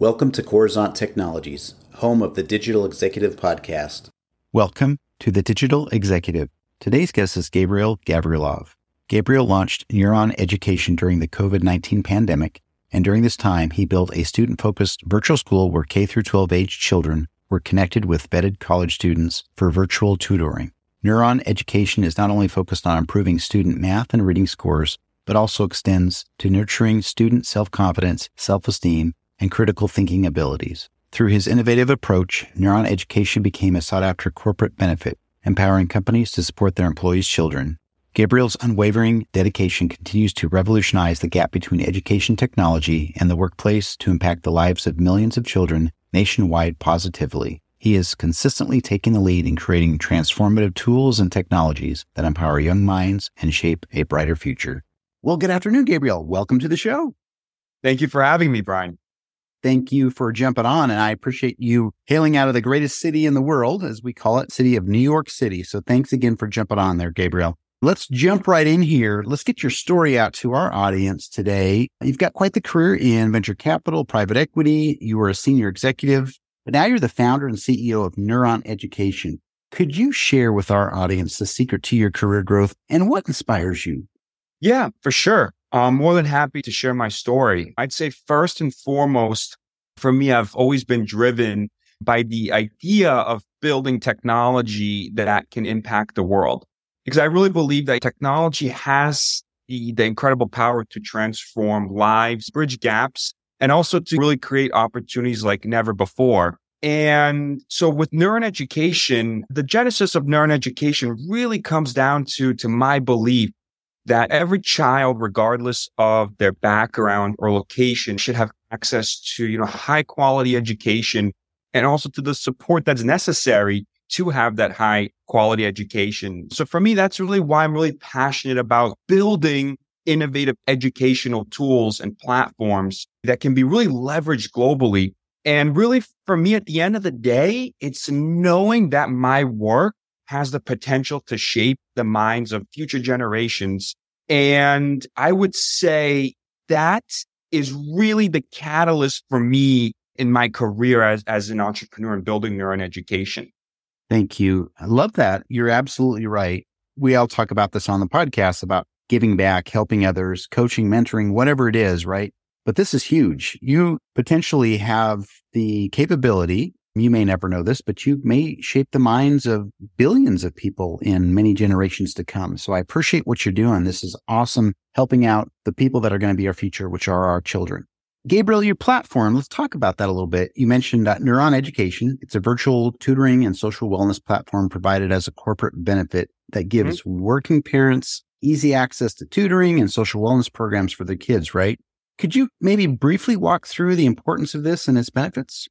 Welcome to Coruzant Technologies, home of the Digital Executive Podcast. Welcome to the Digital Executive. Today's guest is Gabriel Gavrilov. Gabriel launched Neuron Education during the COVID 19 pandemic, and during this time, he built a student focused virtual school where K 12 age children were connected with vetted college students for virtual tutoring. Neuron Education is not only focused on improving student math and reading scores, but also extends to nurturing student self confidence, self esteem, and critical thinking abilities. Through his innovative approach, Neuron Education became a sought after corporate benefit, empowering companies to support their employees' children. Gabriel's unwavering dedication continues to revolutionize the gap between education technology and the workplace to impact the lives of millions of children nationwide positively. He is consistently taking the lead in creating transformative tools and technologies that empower young minds and shape a brighter future. Well, good afternoon, Gabriel. Welcome to the show. Thank you for having me, Brian thank you for jumping on. And I appreciate you hailing out of the greatest city in the world, as we call it, city of New York City. So thanks again for jumping on there, Gabriel. Let's jump right in here. Let's get your story out to our audience today. You've got quite the career in venture capital, private equity. You were a senior executive, but now you're the founder and CEO of Neuron Education. Could you share with our audience the secret to your career growth and what inspires you? Yeah, for sure. I'm more than happy to share my story. I'd say first and foremost, for me, I've always been driven by the idea of building technology that can impact the world. Because I really believe that technology has the, the incredible power to transform lives, bridge gaps, and also to really create opportunities like never before. And so with Neuron Education, the genesis of Neuron Education really comes down to, to my belief that every child, regardless of their background or location, should have access to, you know, high quality education and also to the support that's necessary to have that high quality education. So for me, that's really why I'm really passionate about building innovative educational tools and platforms that can be really leveraged globally. And really for me, at the end of the day, it's knowing that my work has the potential to shape the minds of future generations. And I would say that is really the catalyst for me in my career as, as an entrepreneur and building Neuron Education. Thank you. I love that. You're absolutely right. We all talk about this on the podcast about giving back, helping others, coaching, mentoring, whatever it is, right? But this is huge. You potentially have the capability you may never know this, but you may shape the minds of billions of people in many generations to come. So I appreciate what you're doing. This is awesome, helping out the people that are going to be our future, which are our children. Gabriel, your platform, let's talk about that a little bit. You mentioned uh, Neuron Education. It's a virtual tutoring and social wellness platform provided as a corporate benefit that gives mm-hmm. working parents easy access to tutoring and social wellness programs for their kids, right? Could you maybe briefly walk through the importance of this and its benefits?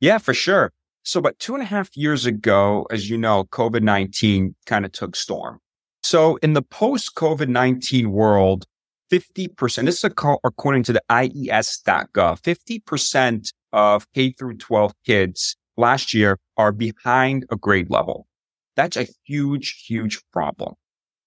Yeah, for sure. So about two and a half years ago, as you know, COVID 19 kind of took storm. So in the post COVID 19 world, 50%, this is according to the IES.gov, 50% of K through 12 kids last year are behind a grade level. That's a huge, huge problem.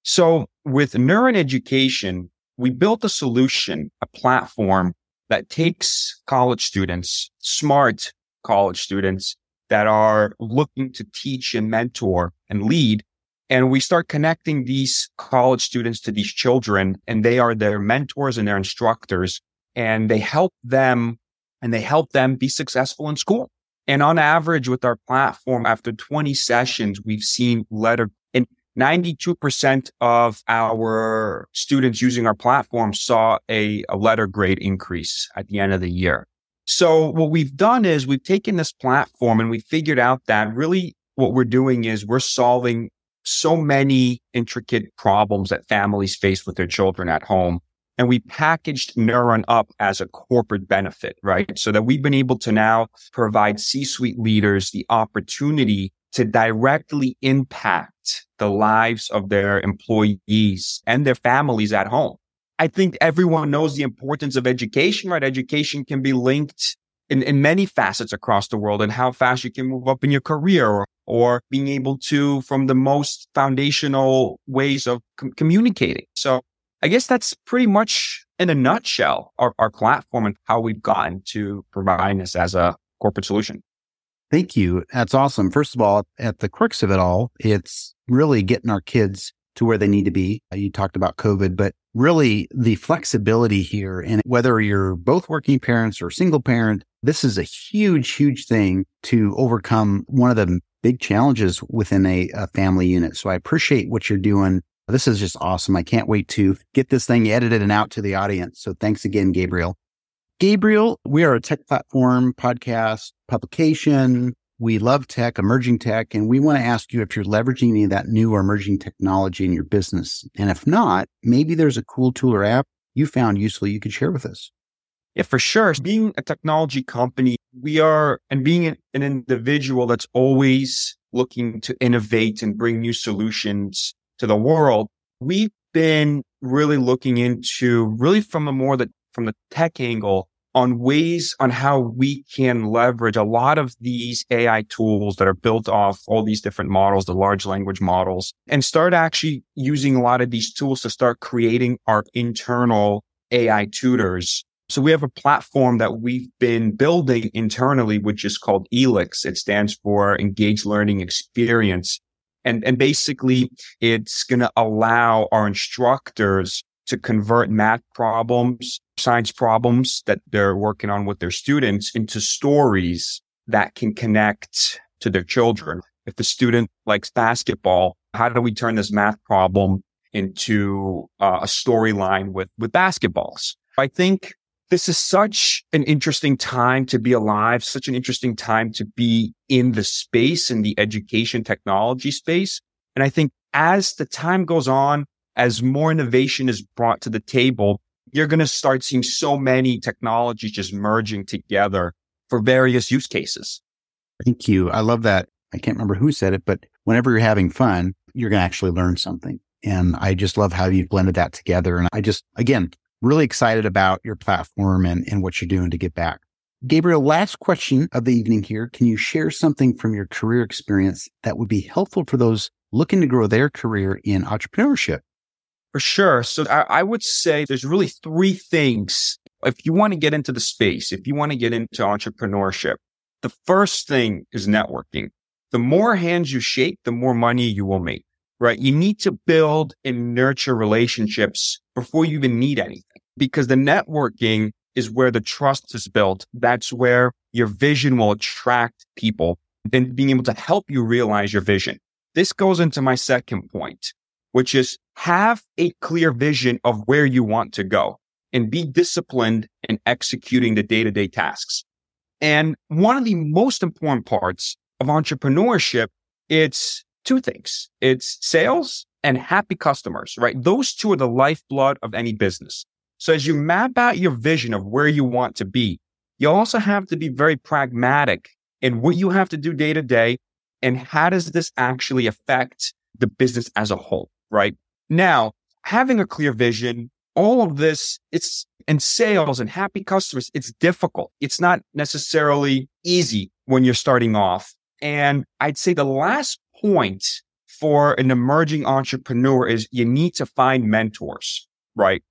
So with Neuron Education, we built a solution, a platform that takes college students, smart college students that are looking to teach and mentor and lead. And we start connecting these college students to these children and they are their mentors and their instructors and they help them and they help them be successful in school. And on average with our platform, after 20 sessions, we've seen letter and 92% of our students using our platform saw a, a letter grade increase at the end of the year. So what we've done is we've taken this platform and we figured out that really what we're doing is we're solving so many intricate problems that families face with their children at home. And we packaged Neuron up as a corporate benefit, right? So that we've been able to now provide C-suite leaders the opportunity to directly impact the lives of their employees and their families at home. I think everyone knows the importance of education, right? Education can be linked in, in many facets across the world and how fast you can move up in your career or, or being able to from the most foundational ways of com- communicating. So I guess that's pretty much in a nutshell our, our platform and how we've gotten to providing this as a corporate solution. Thank you. That's awesome. First of all, at the crux of it all, it's really getting our kids to where they need to be. You talked about COVID, but really the flexibility here and whether you're both working parents or single parent, this is a huge, huge thing to overcome one of the big challenges within a, a family unit. So I appreciate what you're doing. This is just awesome. I can't wait to get this thing edited and out to the audience. So thanks again, Gabriel. Gabriel, we are a tech platform podcast publication. We love tech, emerging tech, and we want to ask you if you're leveraging any of that new or emerging technology in your business. And if not, maybe there's a cool tool or app you found useful you could share with us. Yeah, for sure. Being a technology company, we are, and being an individual that's always looking to innovate and bring new solutions to the world, we've been really looking into really from a more that from the tech angle on ways on how we can leverage a lot of these AI tools that are built off all these different models, the large language models, and start actually using a lot of these tools to start creating our internal AI tutors. So we have a platform that we've been building internally, which is called ELIX. It stands for Engaged Learning Experience. And, and basically it's going to allow our instructors to convert math problems, science problems that they're working on with their students into stories that can connect to their children. If the student likes basketball, how do we turn this math problem into uh, a storyline with, with basketballs? I think this is such an interesting time to be alive, such an interesting time to be in the space, in the education technology space. And I think as the time goes on, as more innovation is brought to the table, you're going to start seeing so many technologies just merging together for various use cases. Thank you. I love that. I can't remember who said it, but whenever you're having fun, you're going to actually learn something. And I just love how you've blended that together. And I just, again, really excited about your platform and, and what you're doing to get back. Gabriel, last question of the evening here. Can you share something from your career experience that would be helpful for those looking to grow their career in entrepreneurship? For sure. So I, I, would say there's really three things. If you want to get into the space, if you want to get into entrepreneurship, the first thing is networking. The more hands you shake, the more money you will make, right? You need to build and nurture relationships before you even need anything because the networking is where the trust is built. That's where your vision will attract people and being able to help you realize your vision. This goes into my second point which is have a clear vision of where you want to go and be disciplined in executing the day to day tasks. And one of the most important parts of entrepreneurship, it's two things. It's sales and happy customers, right? Those two are the lifeblood of any business. So as you map out your vision of where you want to be, you also have to be very pragmatic in what you have to do day to day and how does this actually affect the business as a whole right? Now, having a clear vision, all of this, it's and sales and happy customers, it's difficult. It's not necessarily easy when you're starting off. And I'd say the last point for an emerging entrepreneur is you need to find mentors, right?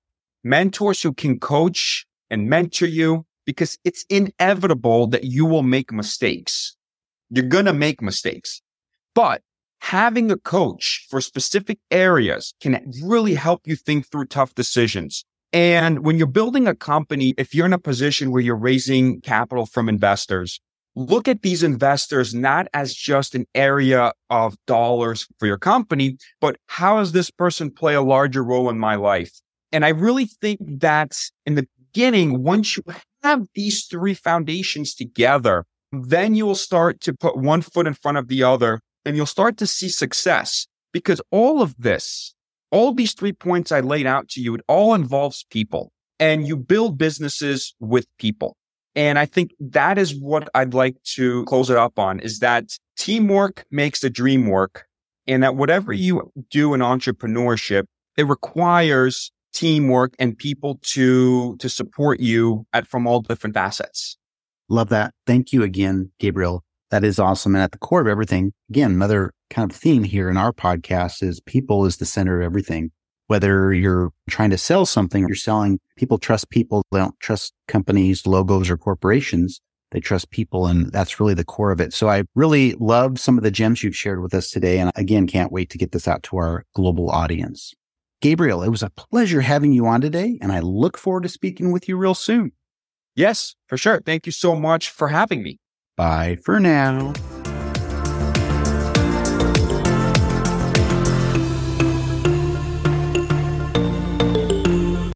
Mentors who can coach and mentor you because it's inevitable that you will make mistakes. You're going to make mistakes, but having a coach for specific areas can really help you think through tough decisions. And when you're building a company, if you're in a position where you're raising capital from investors, look at these investors not as just an area of dollars for your company, but how does this person play a larger role in my life? And I really think that in the beginning, once you have these three foundations together, then you will start to put one foot in front of the other and you'll start to see success because all of this, all these three points I laid out to you, it all involves people and you build businesses with people. And I think that is what I'd like to close it up on is that teamwork makes the dream work and that whatever you do in entrepreneurship, it requires teamwork and people to, to support you at from all different facets. Love that. Thank you again, Gabriel. That is awesome. And at the core of everything, again, another kind of theme here in our podcast is people is the center of everything. whether you're trying to sell something, you're selling, people trust people. They don't trust companies, logos, or corporations. They trust people. And that's really the core of it. So I really love some of the gems you've shared with us today. And again, can't wait to get this out to our global audience. Gabriel, it was a pleasure having you on today. And I look forward to speaking with you real soon. Yes, for sure. Thank you so much for having me. Bye for now.